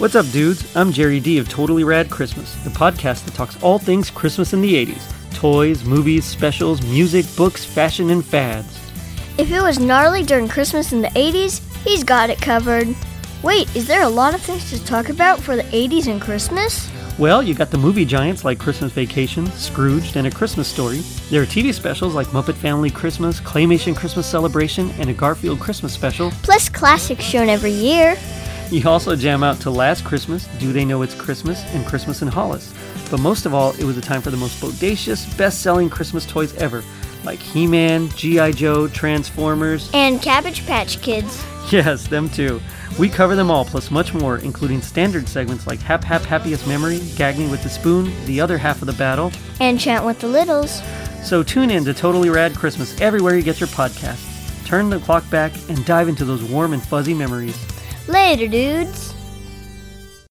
What's up, dudes? I'm Jerry D of Totally Rad Christmas, the podcast that talks all things Christmas in the 80s toys, movies, specials, music, books, fashion, and fads. If it was gnarly during Christmas in the 80s, he's got it covered. Wait, is there a lot of things to talk about for the 80s and Christmas? Well, you got the movie giants like Christmas Vacation, Scrooged, and A Christmas Story. There are TV specials like Muppet Family Christmas, Claymation Christmas Celebration, and a Garfield Christmas special. Plus classics shown every year. You also jam out to Last Christmas, Do They Know It's Christmas, and Christmas in Hollis. But most of all, it was a time for the most bodacious, best selling Christmas toys ever, like He Man, G.I. Joe, Transformers. And Cabbage Patch Kids. Yes, them too. We cover them all, plus much more, including standard segments like Hap Hap Happiest Memory, Gag Me with the Spoon, the other half of the battle, And Chant with the Littles. So tune in to Totally Rad Christmas everywhere you get your podcasts. Turn the clock back and dive into those warm and fuzzy memories. Later, dudes.